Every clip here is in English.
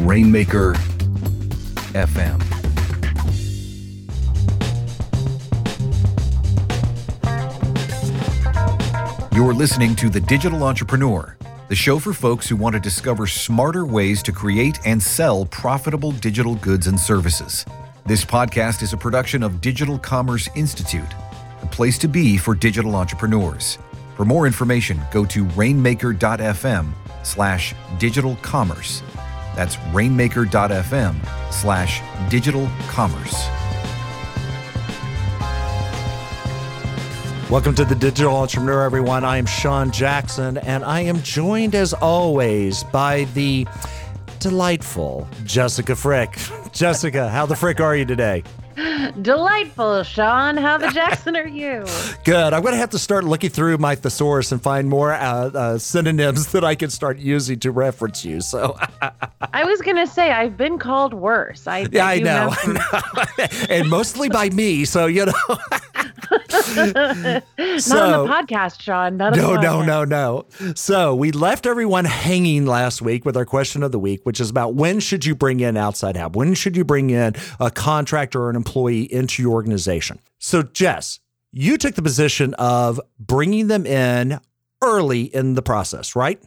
Rainmaker FM. You're listening to The Digital Entrepreneur, the show for folks who want to discover smarter ways to create and sell profitable digital goods and services. This podcast is a production of Digital Commerce Institute, the place to be for digital entrepreneurs. For more information, go to rainmaker.fm slash digital commerce. That's rainmaker.fm slash digital commerce. Welcome to the Digital Entrepreneur, everyone. I am Sean Jackson, and I am joined as always by the delightful Jessica Frick. Jessica, how the frick are you today? Delightful, Sean. How the Jackson are you? Good. I'm going to have to start looking through my thesaurus and find more uh, uh, synonyms that I can start using to reference you. So I was going to say I've been called worse. I yeah, I know, I know. and mostly by me. So you know. Not on the podcast, Sean. Not no, no, no, no. So we left everyone hanging last week with our question of the week, which is about when should you bring in outside help? When should you bring in a contractor or an employee into your organization? So, Jess, you took the position of bringing them in early in the process, right?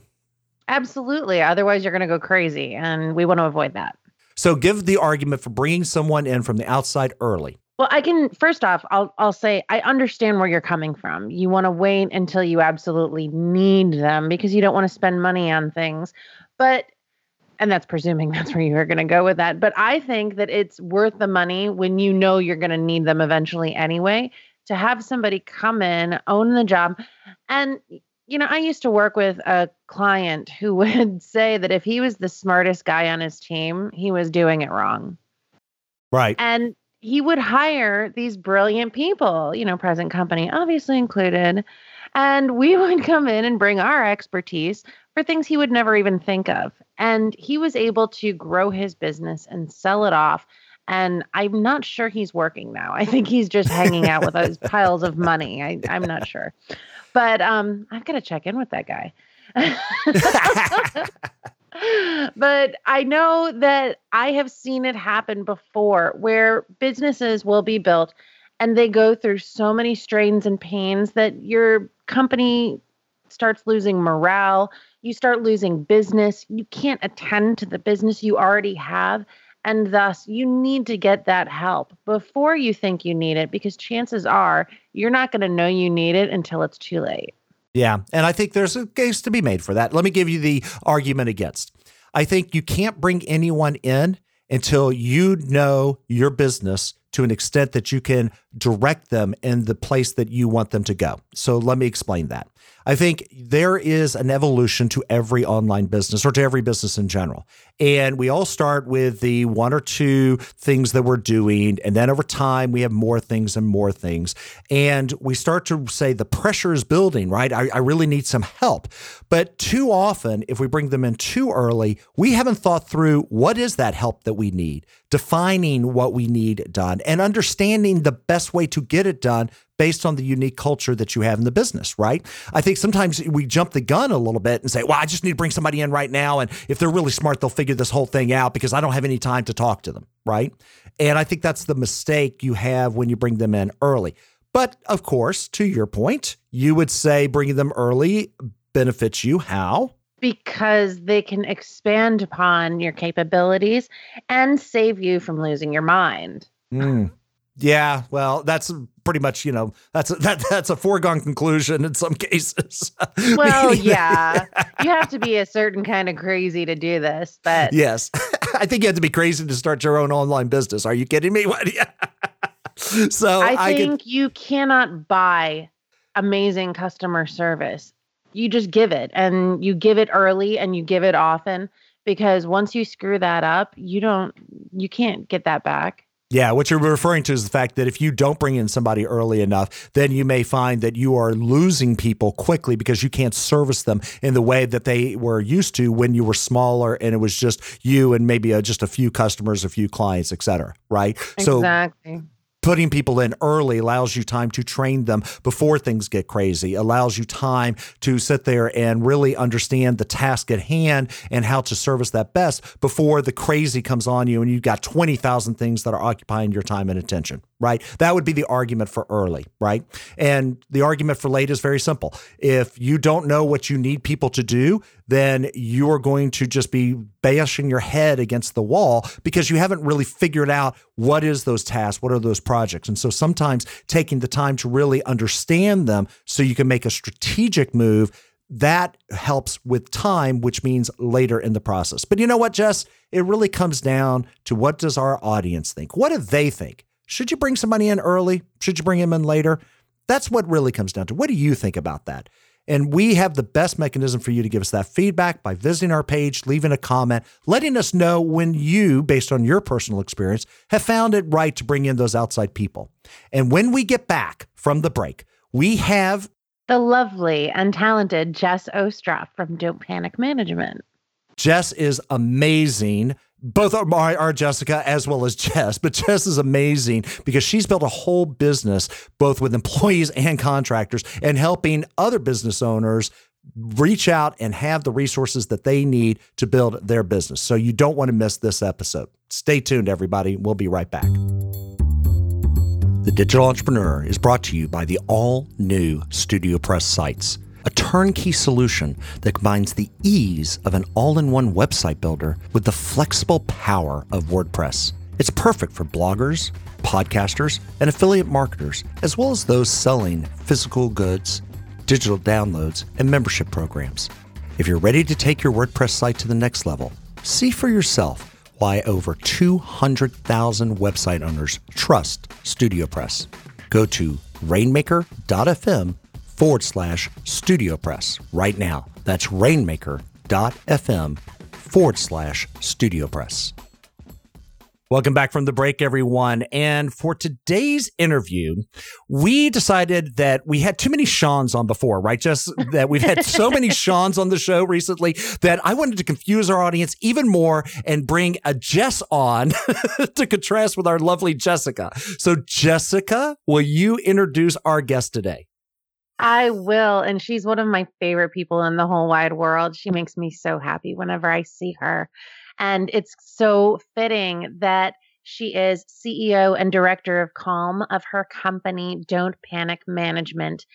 Absolutely. Otherwise, you're going to go crazy, and we want to avoid that. So, give the argument for bringing someone in from the outside early. Well, I can first off, I'll I'll say I understand where you're coming from. You want to wait until you absolutely need them because you don't want to spend money on things. But and that's presuming that's where you're going to go with that. But I think that it's worth the money when you know you're going to need them eventually anyway to have somebody come in, own the job. And you know, I used to work with a client who would say that if he was the smartest guy on his team, he was doing it wrong. Right. And he would hire these brilliant people, you know, present company obviously included. And we would come in and bring our expertise for things he would never even think of. And he was able to grow his business and sell it off. And I'm not sure he's working now. I think he's just hanging out with those piles of money. I, I'm not sure. But um, I've got to check in with that guy. but I know that I have seen it happen before where businesses will be built and they go through so many strains and pains that your company starts losing morale, you start losing business, you can't attend to the business you already have. And thus, you need to get that help before you think you need it because chances are you're not going to know you need it until it's too late. Yeah. And I think there's a case to be made for that. Let me give you the argument against. I think you can't bring anyone in until you know your business to an extent that you can direct them in the place that you want them to go. So let me explain that. I think there is an evolution to every online business or to every business in general. And we all start with the one or two things that we're doing. And then over time, we have more things and more things. And we start to say the pressure is building, right? I, I really need some help. But too often, if we bring them in too early, we haven't thought through what is that help that we need, defining what we need done, and understanding the best way to get it done based on the unique culture that you have in the business, right? I think sometimes we jump the gun a little bit and say, well, I just need to bring somebody in right now. And if they're really smart, they'll figure this whole thing out because I don't have any time to talk to them, right? And I think that's the mistake you have when you bring them in early. But of course, to your point, you would say bringing them early benefits you. How? Because they can expand upon your capabilities and save you from losing your mind. Mm. Yeah, well, that's pretty much you know that's a, that that's a foregone conclusion in some cases. Well, yeah, you have to be a certain kind of crazy to do this, but yes, I think you have to be crazy to start your own online business. Are you kidding me? What? so I think I could, you cannot buy amazing customer service. You just give it, and you give it early, and you give it often because once you screw that up, you don't, you can't get that back. Yeah, what you're referring to is the fact that if you don't bring in somebody early enough, then you may find that you are losing people quickly because you can't service them in the way that they were used to when you were smaller and it was just you and maybe a, just a few customers, a few clients, et cetera. Right? Exactly. So putting people in early allows you time to train them before things get crazy allows you time to sit there and really understand the task at hand and how to service that best before the crazy comes on you and you've got 20,000 things that are occupying your time and attention right that would be the argument for early right and the argument for late is very simple if you don't know what you need people to do then you are going to just be bashing your head against the wall because you haven't really figured out what is those tasks, what are those projects. And so sometimes taking the time to really understand them so you can make a strategic move that helps with time, which means later in the process. But you know what, Jess? It really comes down to what does our audience think? What do they think? Should you bring somebody in early? Should you bring him in later? That's what really comes down to. What do you think about that? And we have the best mechanism for you to give us that feedback by visiting our page, leaving a comment, letting us know when you, based on your personal experience, have found it right to bring in those outside people. And when we get back from the break, we have the lovely and talented Jess Ostroff from Don't Panic Management. Jess is amazing both are, are Jessica as well as Jess, but Jess is amazing because she's built a whole business, both with employees and contractors, and helping other business owners reach out and have the resources that they need to build their business. So you don't want to miss this episode. Stay tuned, everybody. We'll be right back. The Digital Entrepreneur is brought to you by the all new StudioPress sites a turnkey solution that combines the ease of an all in one website builder with the flexible power of WordPress. It's perfect for bloggers, podcasters, and affiliate marketers, as well as those selling physical goods, digital downloads, and membership programs. If you're ready to take your WordPress site to the next level, see for yourself why over 200,000 website owners trust StudioPress. Go to rainmaker.fm forward slash studio press right now. That's rainmaker.fm forward slash studio press. Welcome back from the break, everyone. And for today's interview, we decided that we had too many Seans on before, right? Just that we've had so many Seans on the show recently that I wanted to confuse our audience even more and bring a Jess on to contrast with our lovely Jessica. So, Jessica, will you introduce our guest today? I will. And she's one of my favorite people in the whole wide world. She makes me so happy whenever I see her. And it's so fitting that she is CEO and director of Calm of her company, Don't Panic Management,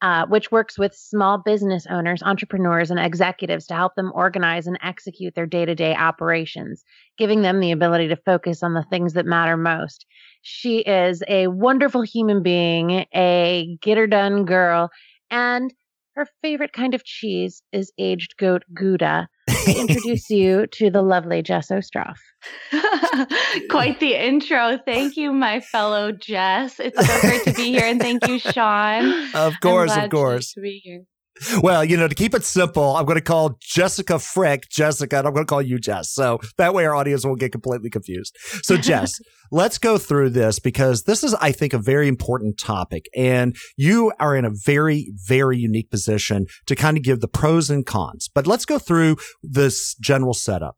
uh, which works with small business owners, entrepreneurs, and executives to help them organize and execute their day to day operations, giving them the ability to focus on the things that matter most. She is a wonderful human being, a get her done girl, and her favorite kind of cheese is aged goat Gouda. I introduce you to the lovely Jess Ostroff. Quite the intro. Thank you, my fellow Jess. It's so great to be here, and thank you, Sean. Of course, of course. To be here. Well, you know, to keep it simple, I'm going to call Jessica Frick Jessica, and I'm going to call you Jess. So that way our audience won't get completely confused. So, Jess, let's go through this because this is, I think, a very important topic. And you are in a very, very unique position to kind of give the pros and cons. But let's go through this general setup.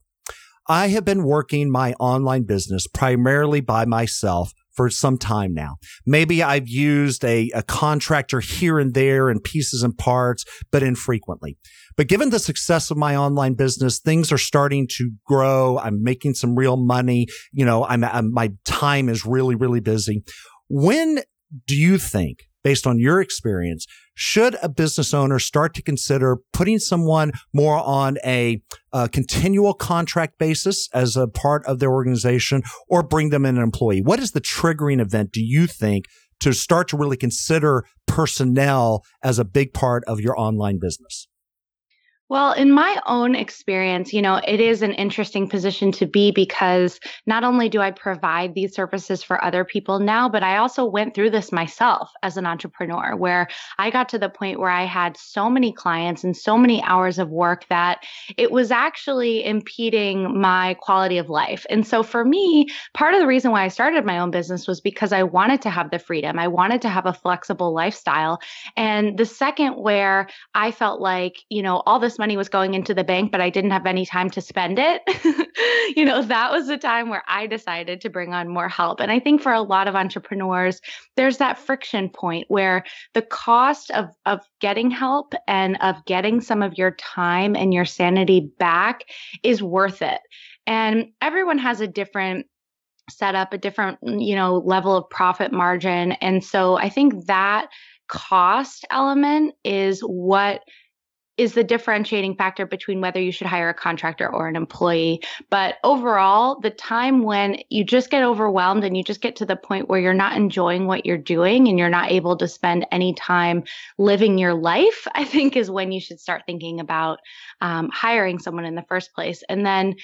I have been working my online business primarily by myself for some time now. Maybe I've used a, a contractor here and there in pieces and parts, but infrequently. But given the success of my online business, things are starting to grow. I'm making some real money. You know, I'm, I'm my time is really, really busy. When do you think based on your experience, should a business owner start to consider putting someone more on a, a, continual contract basis as a part of their organization or bring them in an employee? What is the triggering event, do you think, to start to really consider personnel as a big part of your online business? Well, in my own experience, you know, it is an interesting position to be because not only do I provide these services for other people now, but I also went through this myself as an entrepreneur where I got to the point where I had so many clients and so many hours of work that it was actually impeding my quality of life. And so for me, part of the reason why I started my own business was because I wanted to have the freedom. I wanted to have a flexible lifestyle. And the second where I felt like, you know, all this money was going into the bank, but I didn't have any time to spend it, you know, that was the time where I decided to bring on more help. And I think for a lot of entrepreneurs, there's that friction point where the cost of, of getting help and of getting some of your time and your sanity back is worth it. And everyone has a different set up a different mm, you know level of profit margin and so i think that cost element is what is the differentiating factor between whether you should hire a contractor or an employee. But overall, the time when you just get overwhelmed and you just get to the point where you're not enjoying what you're doing and you're not able to spend any time living your life, I think is when you should start thinking about um, hiring someone in the first place. And then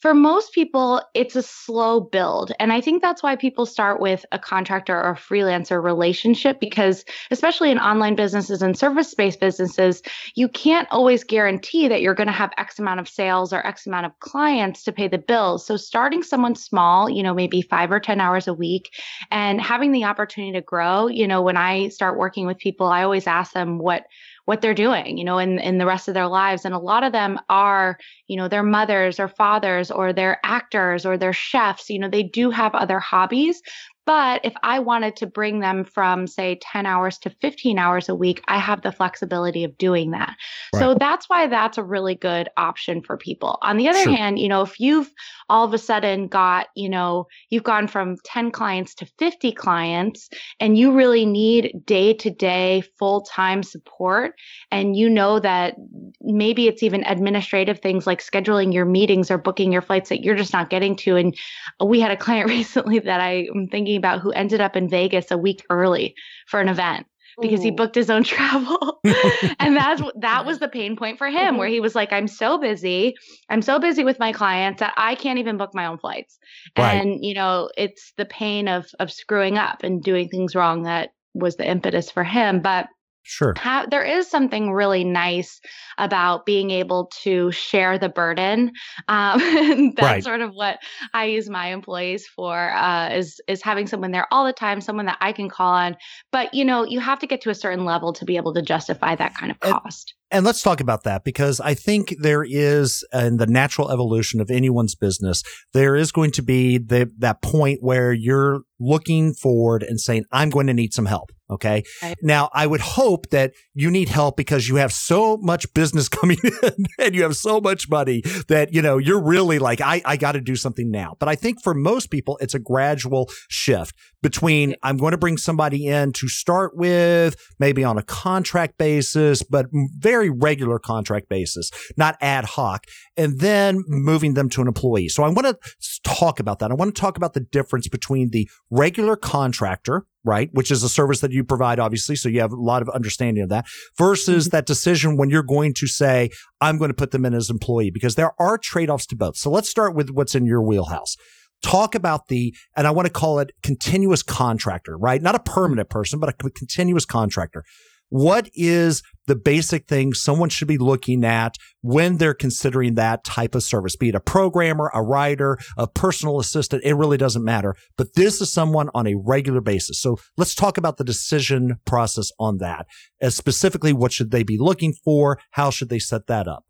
for most people, it's a slow build. And I think that's why people start with a contractor or a freelancer relationship because, especially in online businesses and service based businesses, you can't always guarantee that you're going to have X amount of sales or X amount of clients to pay the bills. So, starting someone small, you know, maybe five or 10 hours a week and having the opportunity to grow, you know, when I start working with people, I always ask them what what they're doing, you know, in, in the rest of their lives. And a lot of them are, you know, their mothers or fathers or they're actors or they're chefs. You know, they do have other hobbies, but if I wanted to bring them from, say, 10 hours to 15 hours a week, I have the flexibility of doing that. Right. So that's why that's a really good option for people. On the other sure. hand, you know, if you've all of a sudden got, you know, you've gone from 10 clients to 50 clients and you really need day to day full time support, and you know that maybe it's even administrative things like scheduling your meetings or booking your flights that you're just not getting to. And we had a client recently that I'm thinking about who ended up in Vegas a week early for an event because he booked his own travel. and that's that was the pain point for him mm-hmm. where he was like I'm so busy. I'm so busy with my clients that I can't even book my own flights. Right. And you know, it's the pain of of screwing up and doing things wrong that was the impetus for him, but Sure. there is something really nice about being able to share the burden. Um, that's right. sort of what I use my employees for uh, is is having someone there all the time, someone that I can call on. But you know, you have to get to a certain level to be able to justify that kind of cost. And, and let's talk about that because I think there is, in the natural evolution of anyone's business, there is going to be the, that point where you're looking forward and saying, I'm going to need some help. Okay. Now, I would hope that you need help because you have so much business coming in and you have so much money that, you know, you're really like, I, I got to do something now. But I think for most people, it's a gradual shift between I'm going to bring somebody in to start with, maybe on a contract basis, but very regular contract basis, not ad hoc, and then moving them to an employee. So I want to talk about that. I want to talk about the difference between the regular contractor right? Which is a service that you provide, obviously. So you have a lot of understanding of that versus mm-hmm. that decision when you're going to say, I'm going to put them in as employee because there are trade offs to both. So let's start with what's in your wheelhouse. Talk about the, and I want to call it continuous contractor, right? Not a permanent person, but a continuous contractor. What is the basic thing someone should be looking at when they're considering that type of service, be it a programmer, a writer, a personal assistant? It really doesn't matter. But this is someone on a regular basis. So let's talk about the decision process on that. As specifically, what should they be looking for? How should they set that up?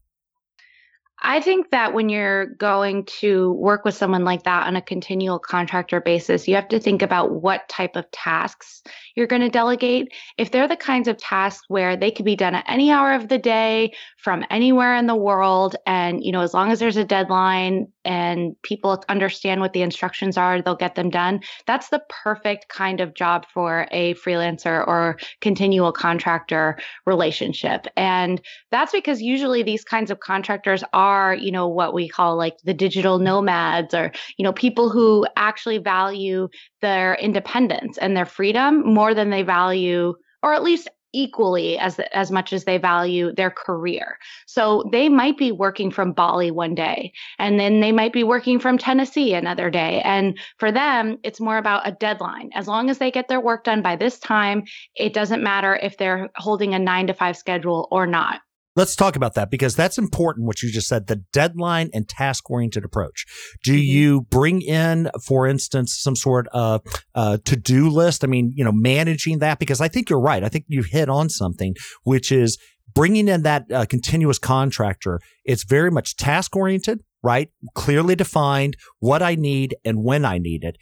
I think that when you're going to work with someone like that on a continual contractor basis, you have to think about what type of tasks you're going to delegate. If they're the kinds of tasks where they could be done at any hour of the day from anywhere in the world, and you know, as long as there's a deadline and people understand what the instructions are, they'll get them done. That's the perfect kind of job for a freelancer or continual contractor relationship. And that's because usually these kinds of contractors are you know, what we call like the digital nomads or, you know, people who actually value their independence and their freedom more than they value, or at least equally as as much as they value their career. So they might be working from Bali one day and then they might be working from Tennessee another day and for them it's more about a deadline. As long as they get their work done by this time, it doesn't matter if they're holding a 9 to 5 schedule or not. Let's talk about that because that's important. What you just said, the deadline and task oriented approach. Do mm-hmm. you bring in, for instance, some sort of uh, to do list? I mean, you know, managing that because I think you're right. I think you hit on something, which is bringing in that uh, continuous contractor, it's very much task oriented, right? Clearly defined what I need and when I need it.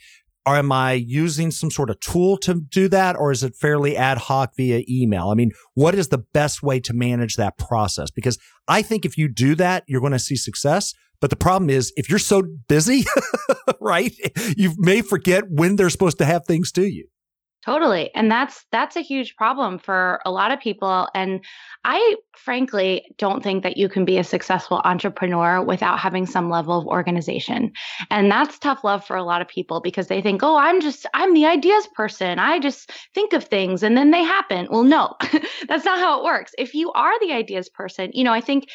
Or am I using some sort of tool to do that? Or is it fairly ad hoc via email? I mean, what is the best way to manage that process? Because I think if you do that, you're going to see success. But the problem is if you're so busy, right, you may forget when they're supposed to have things to you. Totally. And that's that's a huge problem for a lot of people and I frankly don't think that you can be a successful entrepreneur without having some level of organization. And that's tough love for a lot of people because they think, "Oh, I'm just I'm the ideas person. I just think of things and then they happen." Well, no. that's not how it works. If you are the ideas person, you know, I think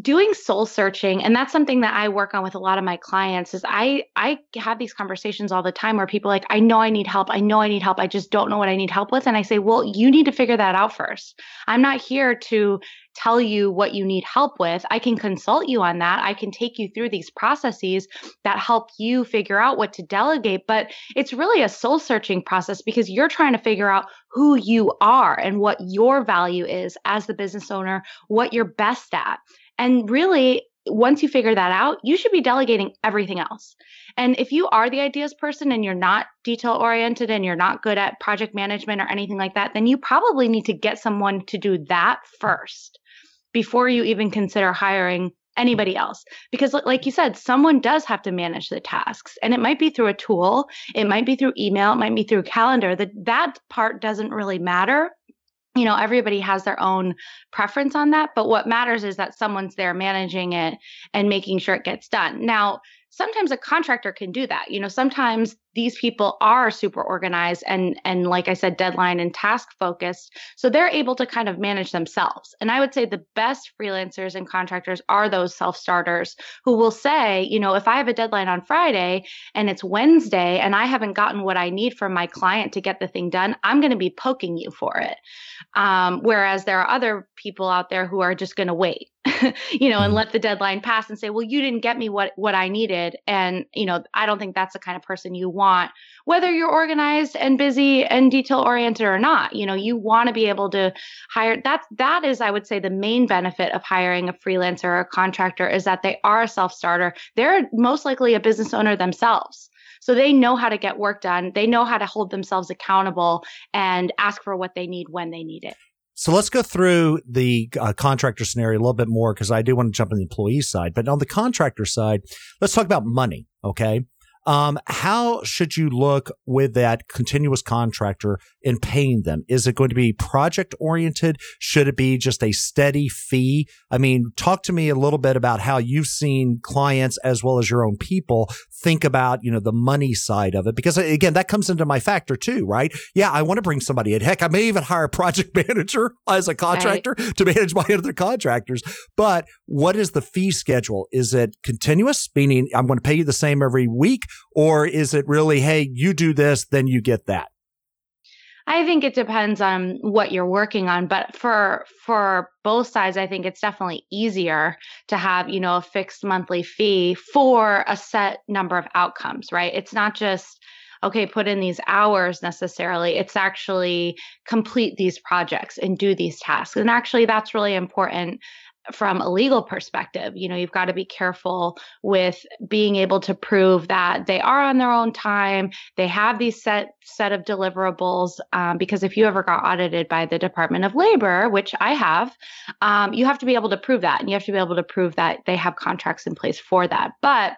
doing soul searching and that's something that i work on with a lot of my clients is i i have these conversations all the time where people like i know i need help. I know i need help. I just don't know what i need help with. And i say well you need to figure that out first. I'm not here to tell you what you need help with. I can consult you on that. I can take you through these processes that help you figure out what to delegate. But it's really a soul searching process because you're trying to figure out who you are and what your value is as the business owner what you're best at and really, once you figure that out, you should be delegating everything else. And if you are the ideas person and you're not detail oriented and you're not good at project management or anything like that, then you probably need to get someone to do that first before you even consider hiring anybody else because like you said someone does have to manage the tasks and it might be through a tool it might be through email it might be through calendar that that part doesn't really matter you know everybody has their own preference on that but what matters is that someone's there managing it and making sure it gets done. Now sometimes a contractor can do that. You know sometimes these people are super organized and and like i said deadline and task focused so they're able to kind of manage themselves. And i would say the best freelancers and contractors are those self starters who will say you know if i have a deadline on friday and it's wednesday and i haven't gotten what i need from my client to get the thing done i'm going to be poking you for it. Um, whereas there are other people out there who are just going to wait you know and mm-hmm. let the deadline pass and say well you didn't get me what what i needed. And you know i don't think that's the kind of person you want whether you're organized and busy and detail oriented or not you know you want to be able to hire that that is i would say the main benefit of hiring a freelancer or a contractor is that they are a self-starter they're most likely a business owner themselves so they know how to get work done they know how to hold themselves accountable and ask for what they need when they need it so let's go through the uh, contractor scenario a little bit more because I do want to jump on the employee side. But on the contractor side, let's talk about money. Okay. Um, how should you look with that continuous contractor in paying them? Is it going to be project oriented? Should it be just a steady fee? I mean, talk to me a little bit about how you've seen clients as well as your own people think about, you know, the money side of it. Because again, that comes into my factor too, right? Yeah, I want to bring somebody in. Heck, I may even hire a project manager as a contractor right. to manage my other contractors. But what is the fee schedule? Is it continuous, meaning I'm going to pay you the same every week? Or is it really, hey, you do this, then you get that? I think it depends on what you're working on, but for for both sides, I think it's definitely easier to have, you know, a fixed monthly fee for a set number of outcomes, right? It's not just okay, put in these hours necessarily. It's actually complete these projects and do these tasks. And actually, that's really important from a legal perspective you know you've got to be careful with being able to prove that they are on their own time they have these set set of deliverables um, because if you ever got audited by the department of labor which i have um, you have to be able to prove that and you have to be able to prove that they have contracts in place for that. But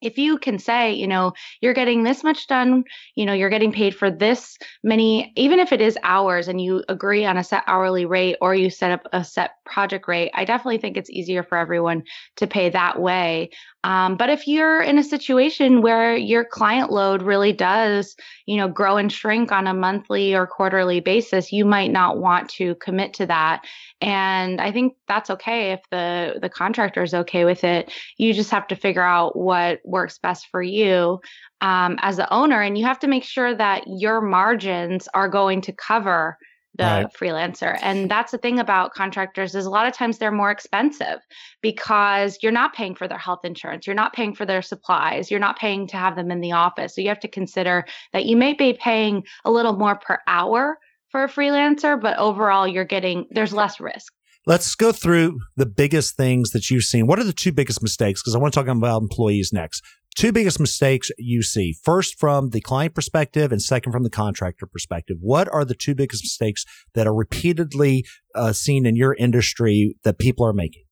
if you can say, you know, you're getting this much done, you know, you're getting paid for this many, even if it is hours and you agree on a set hourly rate or you set up a set project rate, I definitely think it's easier for everyone to pay that way. Um, but if you're in a situation where your client load really does, you know, grow and shrink on a monthly or quarterly basis, you might not want to commit to that. And I think that's okay if the the contractor is okay with it. You just have to figure out what works best for you um, as the owner, and you have to make sure that your margins are going to cover the right. freelancer and that's the thing about contractors is a lot of times they're more expensive because you're not paying for their health insurance you're not paying for their supplies you're not paying to have them in the office so you have to consider that you may be paying a little more per hour for a freelancer but overall you're getting there's less risk Let's go through the biggest things that you've seen. What are the two biggest mistakes? Because I want to talk about employees next. Two biggest mistakes you see. First, from the client perspective, and second, from the contractor perspective. What are the two biggest mistakes that are repeatedly uh, seen in your industry that people are making?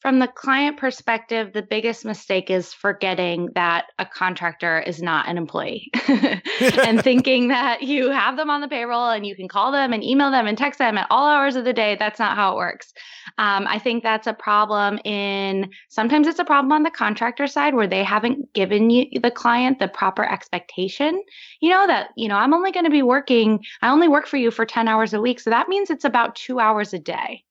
From the client perspective, the biggest mistake is forgetting that a contractor is not an employee and thinking that you have them on the payroll and you can call them and email them and text them at all hours of the day. That's not how it works. Um, I think that's a problem in sometimes it's a problem on the contractor side where they haven't given you the client the proper expectation. You know, that, you know, I'm only going to be working, I only work for you for 10 hours a week. So that means it's about two hours a day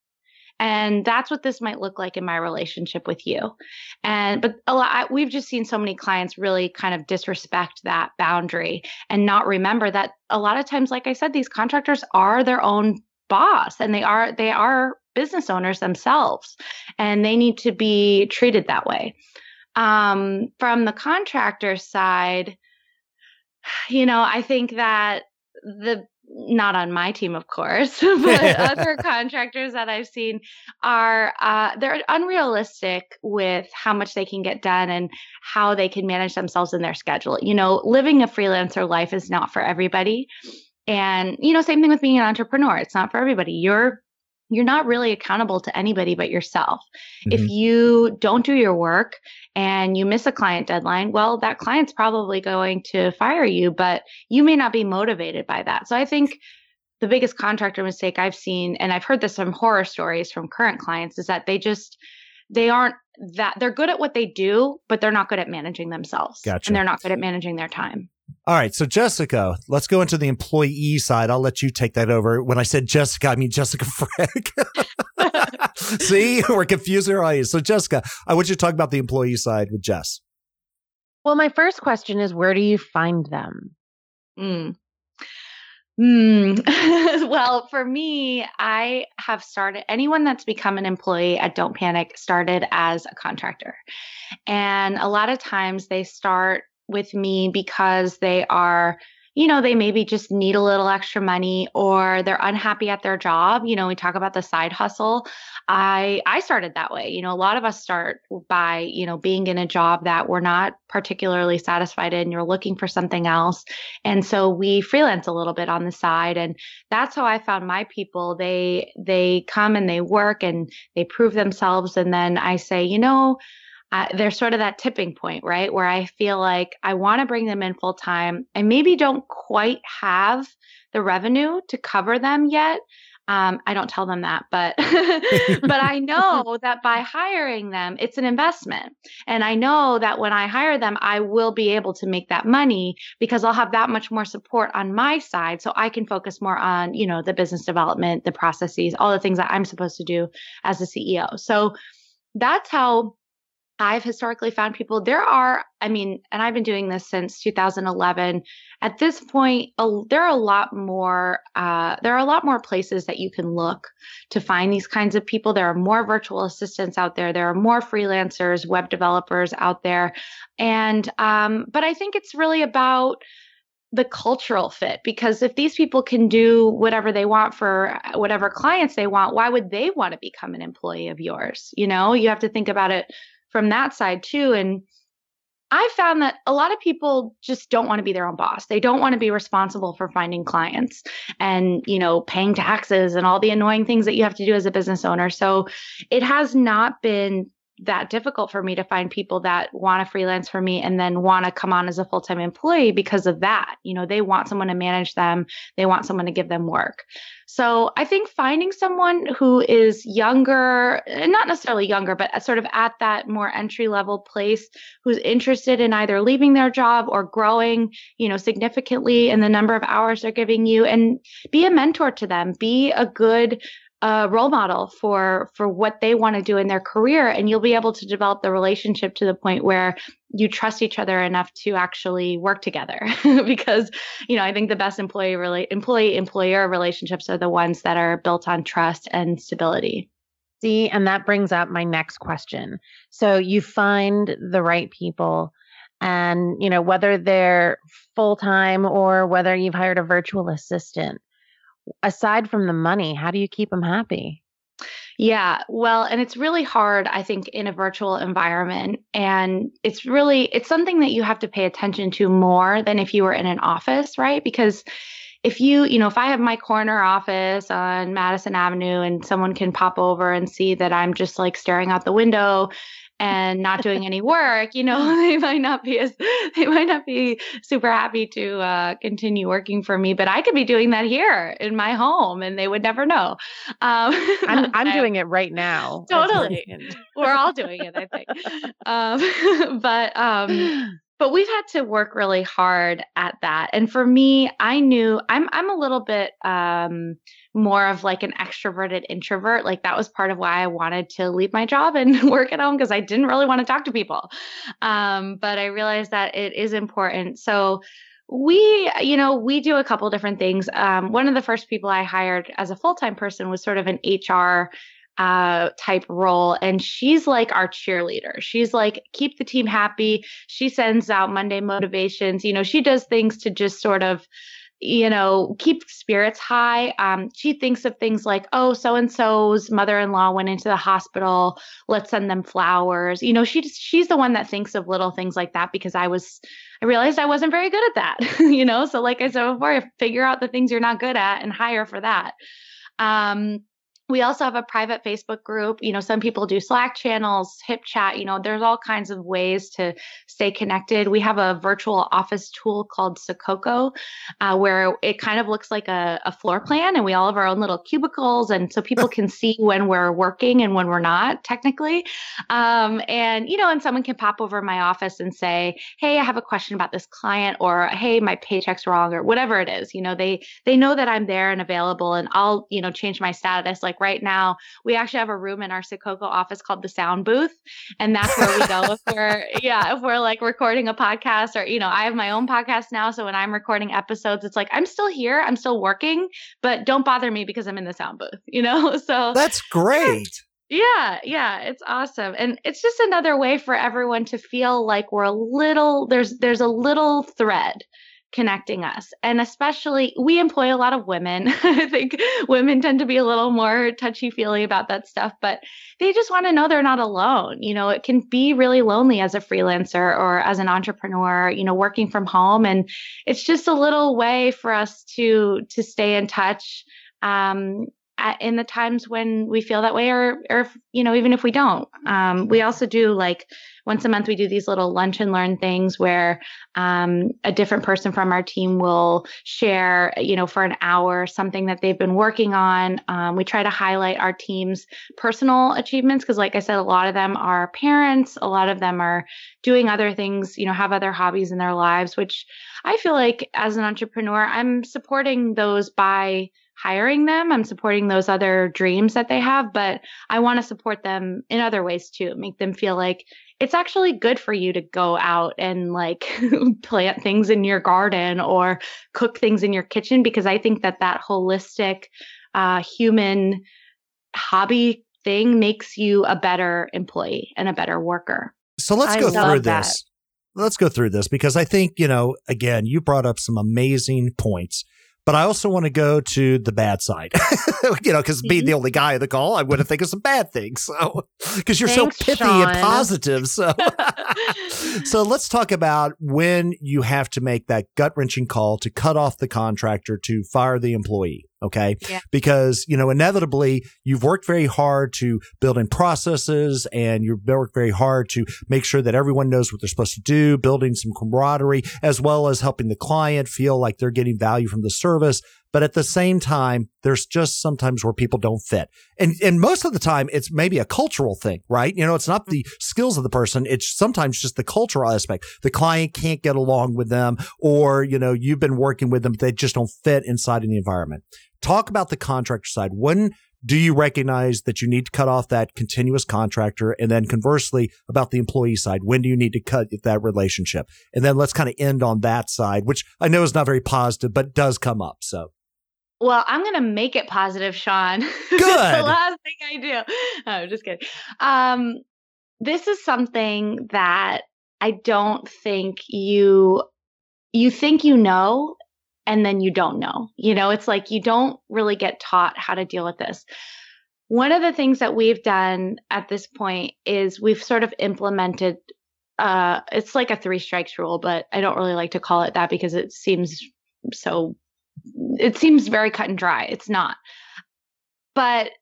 and that's what this might look like in my relationship with you. And but a lot we've just seen so many clients really kind of disrespect that boundary and not remember that a lot of times like i said these contractors are their own boss and they are they are business owners themselves and they need to be treated that way. Um, from the contractor side you know i think that the not on my team, of course, but other contractors that I've seen are uh, they're unrealistic with how much they can get done and how they can manage themselves in their schedule. You know, living a freelancer life is not for everybody. And, you know, same thing with being an entrepreneur. It's not for everybody. You're you're not really accountable to anybody but yourself. Mm-hmm. If you don't do your work and you miss a client deadline, well, that client's probably going to fire you, but you may not be motivated by that. So I think the biggest contractor mistake I've seen, and I've heard this from horror stories from current clients, is that they just they aren't that they're good at what they do, but they're not good at managing themselves. Gotcha. And they're not good at managing their time. All right. So, Jessica, let's go into the employee side. I'll let you take that over. When I said Jessica, I mean Jessica Frank. See, we're confusing our audience. So, Jessica, I want you to talk about the employee side with Jess. Well, my first question is where do you find them? Mm. Mm. well, for me, I have started, anyone that's become an employee at Don't Panic started as a contractor. And a lot of times they start with me because they are you know they maybe just need a little extra money or they're unhappy at their job. You know we talk about the side hustle. I i started that way. You know a lot of us start by you know being in a job that we're not particularly satisfied in. You're looking for something else. And so we freelance a little bit on the side. And that's how i found my people. They they come and they work and they prove themselves. And then i say you know uh, there's sort of that tipping point, right? Where I feel like I want to bring them in full time. I maybe don't quite have the revenue to cover them yet. Um, I don't tell them that, but but I know that by hiring them, it's an investment, and I know that when I hire them, I will be able to make that money because I'll have that much more support on my side, so I can focus more on you know the business development, the processes, all the things that I'm supposed to do as a CEO. So that's how I've historically found people, there are, I mean, and I've been doing this since 2011. At this point, a, there are a lot more, uh, there are a lot more places that you can look to find these kinds of people. There are more virtual assistants out there. There are more freelancers, web developers out there. And, um, but I think it's really about, the cultural fit because if these people can do whatever they want for whatever clients they want why would they want to become an employee of yours you know you have to think about it from that side too. And I found that a lot of people just don't want to be their own boss. They don't want to be responsible for finding clients and, you know, paying taxes and all the annoying things that you have to do as a business owner. So it has not been that difficult for me to find people that want to freelance for me and then want to come on as a full-time employee because of that. You know, they want someone to manage them, they want someone to give them work. So, I think finding someone who is younger, not necessarily younger, but sort of at that more entry level place who's interested in either leaving their job or growing, you know, significantly in the number of hours they're giving you and be a mentor to them, be a good a role model for for what they want to do in their career and you'll be able to develop the relationship to the point where you trust each other enough to actually work together. Because you know i think the best employee really employee employer relationships are the ones that are built on trust and stability. See and that brings up my next question. So you find the right people and you know whether they're full-time or whether you've hired a virtual assistant aside from the money, how do you keep them happy? Yeah, well, and it's really hard, I think, in a virtual environment. And it's really, it's something that you have to pay attention to more than if you were in an office, right? Because if you, you know, if I have my corner office on Madison Avenue and someone can pop over and see that I'm just like staring out the window and not doing any work, you know, they might not be as they might not be super happy to uh, continue working for me. But I could be doing that here in my home, and they would never know. Um, I'm I'm doing it right now. Totally, we're all doing it, I think. Um, but um, but we've had to work really hard at that. And for me i knew i'm i'm a little bit um, more of like an extroverted introvert like that was part of why i wanted to leave my job and work at home because i didn't really want to talk to people. Um, but i realized that it is important. So we you know we do a couple different things. Um, one of the first people i hired as a full-time person was sort of an hr uh, type role. And she's like our cheerleader. She's like, keep the team happy. She sends out Monday motivations. You know, she does things to just sort of, you know, keep spirits high. Um, she thinks of things like, oh, so and so's mother-in-law went into the hospital. Let's send them flowers. You know, she just, she's the one that thinks of little things like that because I was, I realized I wasn't very good at that. you know, so like I said before, figure out the things you're not good at and hire for that. Um, we also have a private Facebook group. You know, some people do Slack channels, HipChat. You know, there's all kinds of ways to stay connected. We have a virtual office tool called Sococo, uh, where it kind of looks like a, a, floor plan, and we all have our own little cubicles, and so people can see when we're working and when we're not technically. Um, and you know, and someone can pop over my office and say, "Hey, I have a question about this client," or "Hey, my paycheck's wrong," or whatever it is. You know, they they know that I'm there and available, and I'll you know change my status like right now, we actually have a room in our Sococo office called the sound booth. And that's where we go if we're, yeah, if we're like recording a podcast or, you know, I have my own podcast now. So when I'm recording episodes, it's like, I'm still here, I'm still working, but don't bother me because I'm in the sound booth, you know? So that's great. Yeah, yeah, it's awesome. And it's just another way for everyone to feel like we're a little there's there's a little thread connecting us. And especially, we employ a lot of women. I think women tend to be a little more touchy feely about that stuff, but they just want to know they're not alone. You know, it can be really lonely as a freelancer or as an entrepreneur, you know, working from home. And it's just a little way for us to to stay in touch um, at, in the times when we feel that way or or if, you know even if we don't. Um, we also do like once a month we do these little lunch and learn things where um, a different person from our team will share you know for an hour something that they've been working on. Um, we try to highlight our team's personal achievements because like i said a lot of them are parents a lot of them are doing other things you know have other hobbies in their lives which i feel like as an entrepreneur i'm supporting those by hiring them. I'm supporting those other dreams that they have, but I want to support them in other ways too, make them feel like it's actually good for you to go out and like plant things in your garden or cook things in your kitchen because I think that that holistic uh, human hobby thing makes you a better employee and a better worker. So let's I go through that. this. Let's go through this because I think, you know, again, you brought up some amazing points but I also want to go to the bad side, you know, because being the mm-hmm. only guy in the call, I want to think of some bad things. So, because you're Thanks, so pithy Sean. and positive. So, so let's talk about when you have to make that gut wrenching call to cut off the contractor to fire the employee. Okay. Yeah. Because, you know, inevitably you've worked very hard to build in processes and you've worked very hard to make sure that everyone knows what they're supposed to do, building some camaraderie, as well as helping the client feel like they're getting value from the service. But at the same time, there's just sometimes where people don't fit. And, and most of the time, it's maybe a cultural thing, right? You know, it's not the mm-hmm. skills of the person. It's sometimes just the cultural aspect. The client can't get along with them or, you know, you've been working with them. They just don't fit inside of the environment. Talk about the contractor side. When do you recognize that you need to cut off that continuous contractor? And then conversely, about the employee side, when do you need to cut that relationship? And then let's kind of end on that side, which I know is not very positive, but does come up. So. Well, I'm going to make it positive, Sean. Good. the last thing I do. I'm just kidding. Um, this is something that I don't think you you think you know and then you don't know. You know, it's like you don't really get taught how to deal with this. one of the things that we've done at this point is we've sort of implemented uh, it's like a three strikes rule, but I don't really like to call it that because it seems so it seems very cut and dry. It's not. But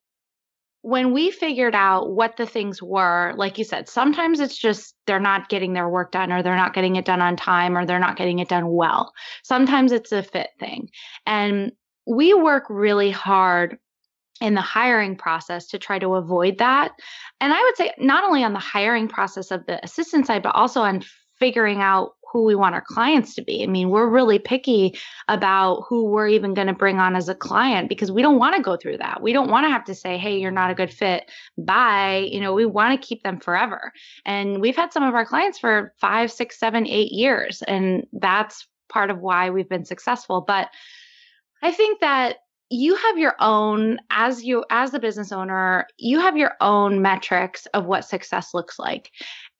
when we figured out what the things were, like you said, sometimes it's just they're not getting their work done or they're not getting it done on time or they're not getting it done well. Sometimes it's a fit thing. And we work really hard in the hiring process to try to avoid that. And I would say not only on the hiring process of the assistant side, but also on figuring out who we want our clients to be. I mean, we're really picky about who we're even going to bring on as a client because we don't want to go through that. We don't want to have to say, hey, you're not a good fit. Bye. You know, we want to keep them forever. And we've had some of our clients for five, six, seven, eight years. And that's part of why we've been successful. But I think that you have your own as you as a business owner you have your own metrics of what success looks like.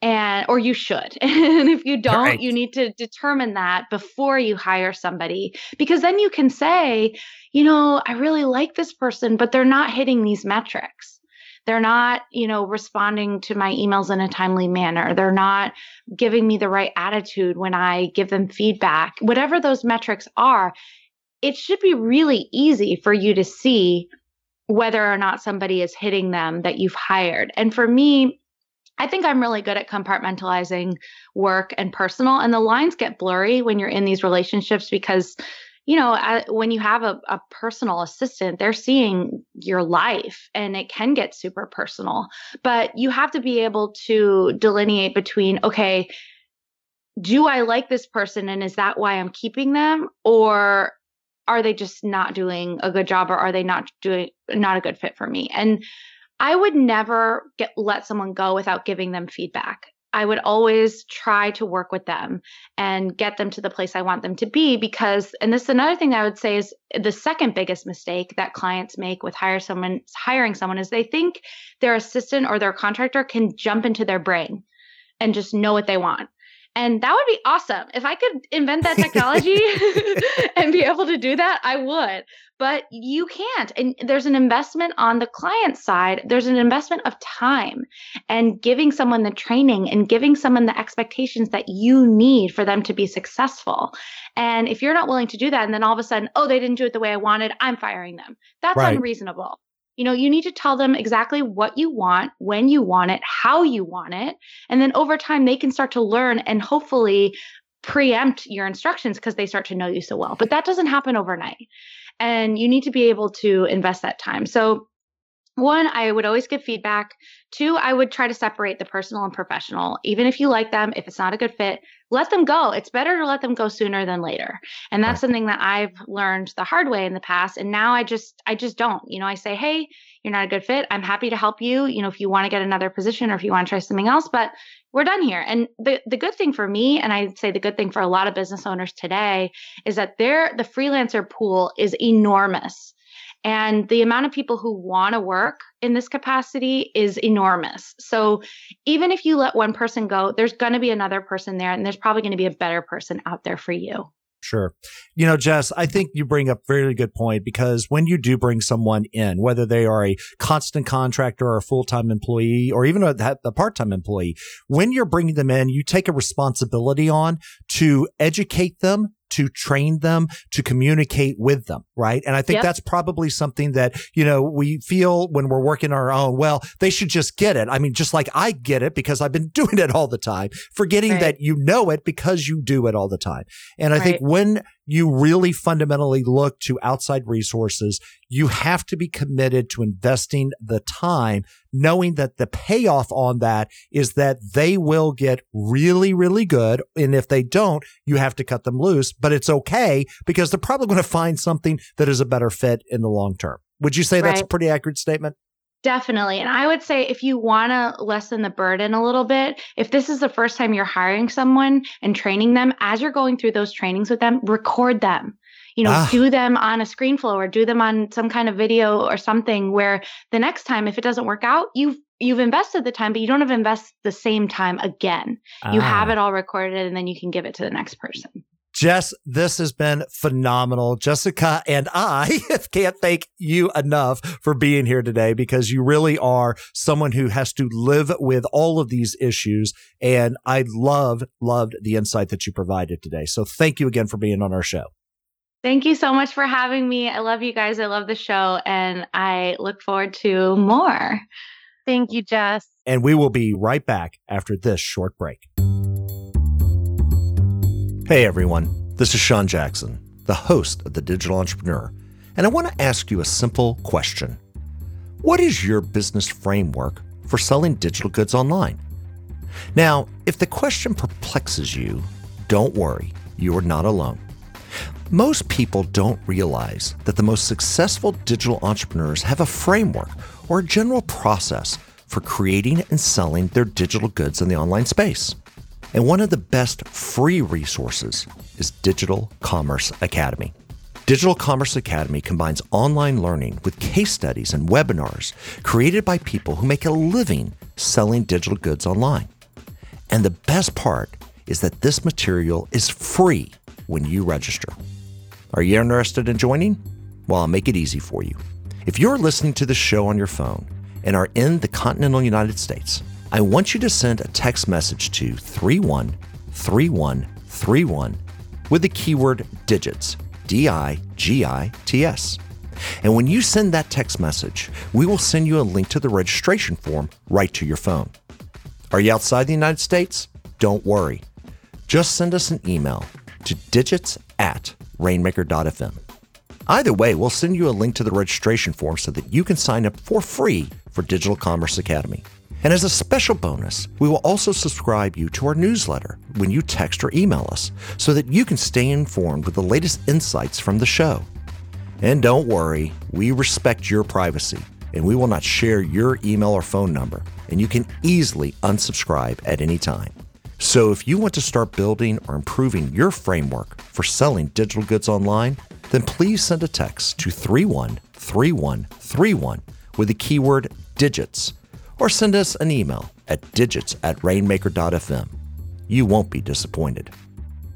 And or you should. And if you don't right. you need to determine that before you hire somebody. Because then you can say you know i really like this person but they're not hitting these metrics. They're not you know responding to my emails in a timely manner. They're not giving me the right attitude when i give them feedback. Whatever those metrics are it should be really easy for you to see whether or not somebody is hitting them that you've hired. And for me, I think I'm really good at compartmentalizing work and personal. And the lines get blurry when you're in these relationships because, you know, when you have a, a personal assistant, they're seeing your life and it can get super personal. But you have to be able to delineate between, okay, do I like this person and is that why I'm keeping them? Or are they just not doing a good job or are they not doing not a good fit for me? And i would never get let someone go without giving them feedback. I would always try to work with them and get them to the place i want them to be because and this is another thing i would say is the second biggest mistake that clients make with hire someone hiring someone is they think their assistant or their contractor can jump into their brain and just know what they want and that would be awesome. If I could invent that technology and be able to do that, I would. But you can't. And there's an investment on the client side, there's an investment of time and giving someone the training and giving someone the expectations that you need for them to be successful. And if you're not willing to do that, and then all of a sudden, oh, they didn't do it the way I wanted, I'm firing them. That's right. unreasonable. You know, you need to tell them exactly what you want, when you want it, how you want it. And then over time, they can start to learn and hopefully preempt your instructions because they start to know you so well. But that doesn't happen overnight. And you need to be able to invest that time. So, one, I would always give feedback. Two, I would try to separate the personal and professional. Even if you like them, if it's not a good fit, let them go. It's better to let them go sooner than later. And that's right. something that I've learned the hard way in the past. And now I just, I just don't. You know, I say, hey, you're not a good fit. I'm happy to help you. You know, if you want to get another position or if you want to try something else, but we're done here. And the the good thing for me, and I'd say the good thing for a lot of business owners today, is that their the freelancer pool is enormous. And the amount of people who want to work in this capacity is enormous. So even if you let one person go, there's going to be another person there, and there's probably going to be a better person out there for you. Sure. You know, Jess, I think you bring up a very good point because when you do bring someone in, whether they are a constant contractor or a full-time employee or even a, a part-time employee, when you're bringing them in, you take a responsibility on to educate them to train them, to communicate with them, right? And I think yep. that's probably something that, you know, we feel when we're working our own, well, they should just get it. I mean, just like I get it because I've been doing it all the time, forgetting right. that you know it because you do it all the time. And I right. think when you really fundamentally look to outside resources, you have to be committed to investing the time, knowing that the payoff on that is that they will get really, really good. And if they don't, you have to cut them loose, but it's okay because they're probably going to find something that is a better fit in the long term. Would you say right. that's a pretty accurate statement? Definitely. And I would say if you want to lessen the burden a little bit, if this is the first time you're hiring someone and training them, as you're going through those trainings with them, record them. You know, ah. do them on a ScreenFlow or do them on some kind of video or something where the next time, if it doesn't work out, you've you've invested the time, but you don't have to invest the same time again. Ah. You have ah. it all recorded and then you can give it to the next person. Jess, this has been phenomenal. Jessica and I can't thank you enough for being here today because you really are someone who has to live with all of these issues. And I loved, loved the insight that you provided today. So thank you again for being on our show. Thank you so much for having me. I love you guys. I love the show and I look forward to more. Thank you, Jess. And we will be right back after this short break. Hey everyone, this is Sean Jackson, the host of The Digital Entrepreneur, and I want to ask you a simple question. What is your business framework for selling digital goods online? Now, if the question perplexes you, don't worry, you are not alone. Most people don't realize that the most successful digital entrepreneurs have a framework or a general process for creating and selling their digital goods in the online space. And one of the best free resources is Digital Commerce Academy. Digital Commerce Academy combines online learning with case studies and webinars created by people who make a living selling digital goods online. And the best part is that this material is free when you register. Are you interested in joining? Well, I'll make it easy for you. If you're listening to the show on your phone and are in the continental United States, I want you to send a text message to 313131 with the keyword digits, D I G I T S. And when you send that text message, we will send you a link to the registration form right to your phone. Are you outside the United States? Don't worry. Just send us an email to digits at rainmaker.fm. Either way, we'll send you a link to the registration form so that you can sign up for free for Digital Commerce Academy. And as a special bonus, we will also subscribe you to our newsletter when you text or email us so that you can stay informed with the latest insights from the show. And don't worry, we respect your privacy and we will not share your email or phone number, and you can easily unsubscribe at any time. So if you want to start building or improving your framework for selling digital goods online, then please send a text to 313131 with the keyword digits or send us an email at digits at rainmaker.fm. You won't be disappointed.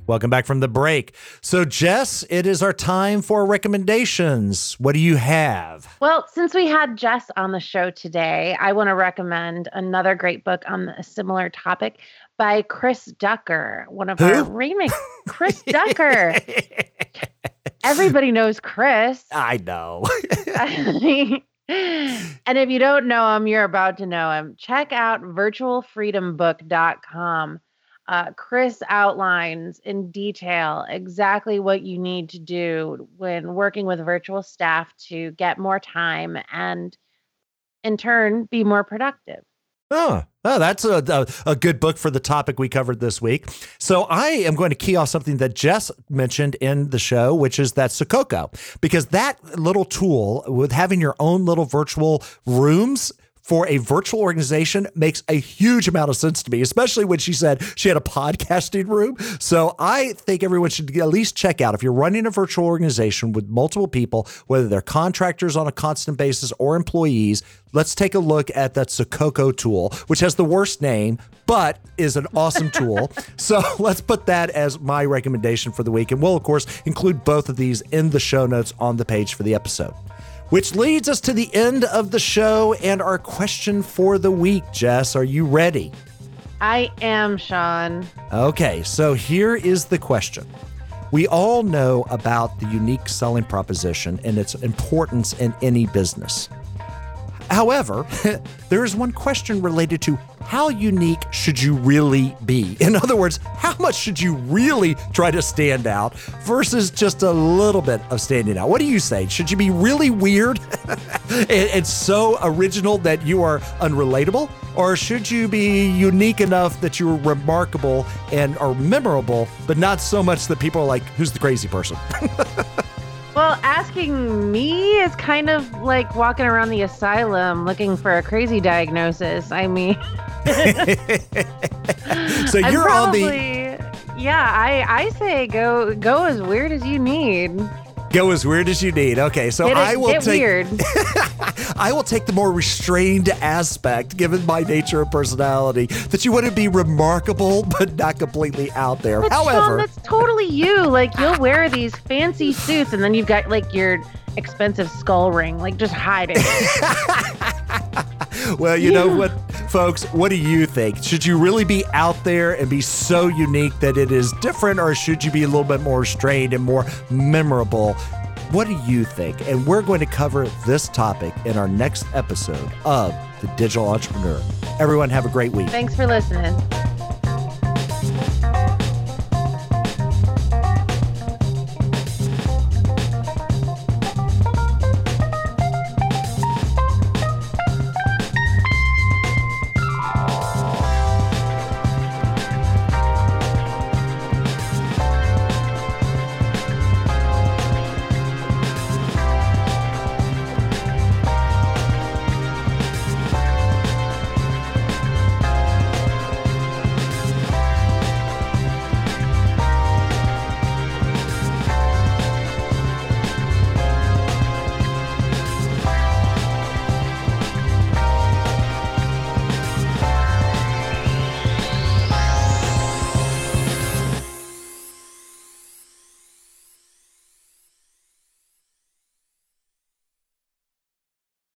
Welcome back from the break. So, Jess, it is our time for recommendations. What do you have? Well, since we had Jess on the show today, I want to recommend another great book on a similar topic by Chris Ducker, one of Who? our remake. Chris Ducker. Everybody knows Chris. I know. and if you don't know him, you're about to know him. Check out virtualfreedombook.com. Uh, Chris outlines in detail exactly what you need to do when working with virtual staff to get more time and, in turn, be more productive. Oh, oh that's a, a, a, good book for the topic we covered this week. So I am going to key off something that Jess mentioned in the show, which is that Sococo, because that little tool with having your own little virtual rooms for a virtual organization makes a huge amount of sense to me, especially when she said she had a podcasting room. So I think everyone should at least check out if you're running a virtual organization with multiple people, whether they're contractors on a constant basis or employees. Let's take a look at that Sococo tool, which has the worst name, but is an awesome tool. so let's put that as my recommendation for the week. And we'll, of course, include both of these in the show notes on the page for the episode. Which leads us to the end of the show and our question for the week. Jess, are you ready? I am, Sean. Okay, so here is the question. We all know about the unique selling proposition and its importance in any business. However, there is one question related to how unique should you really be? In other words, how much should you really try to stand out versus just a little bit of standing out? What do you say? Should you be really weird and, and so original that you are unrelatable? Or should you be unique enough that you're remarkable and are memorable, but not so much that people are like, who's the crazy person? Well, asking me is kind of like walking around the asylum looking for a crazy diagnosis. I mean, so you're probably, on the yeah. I I say go go as weird as you need. Go as weird as you need. Okay, so Get, I will take weird. I will take the more restrained aspect, given my nature and personality, that you want to be remarkable but not completely out there. But However, Sean, that's totally you. Like you'll wear these fancy suits, and then you've got like your expensive skull ring. Like just hide it. well, you know what, folks? What do you think? Should you really be out there and be so unique that it is different, or should you be a little bit more restrained and more memorable? What do you think? And we're going to cover this topic in our next episode of The Digital Entrepreneur. Everyone, have a great week. Thanks for listening.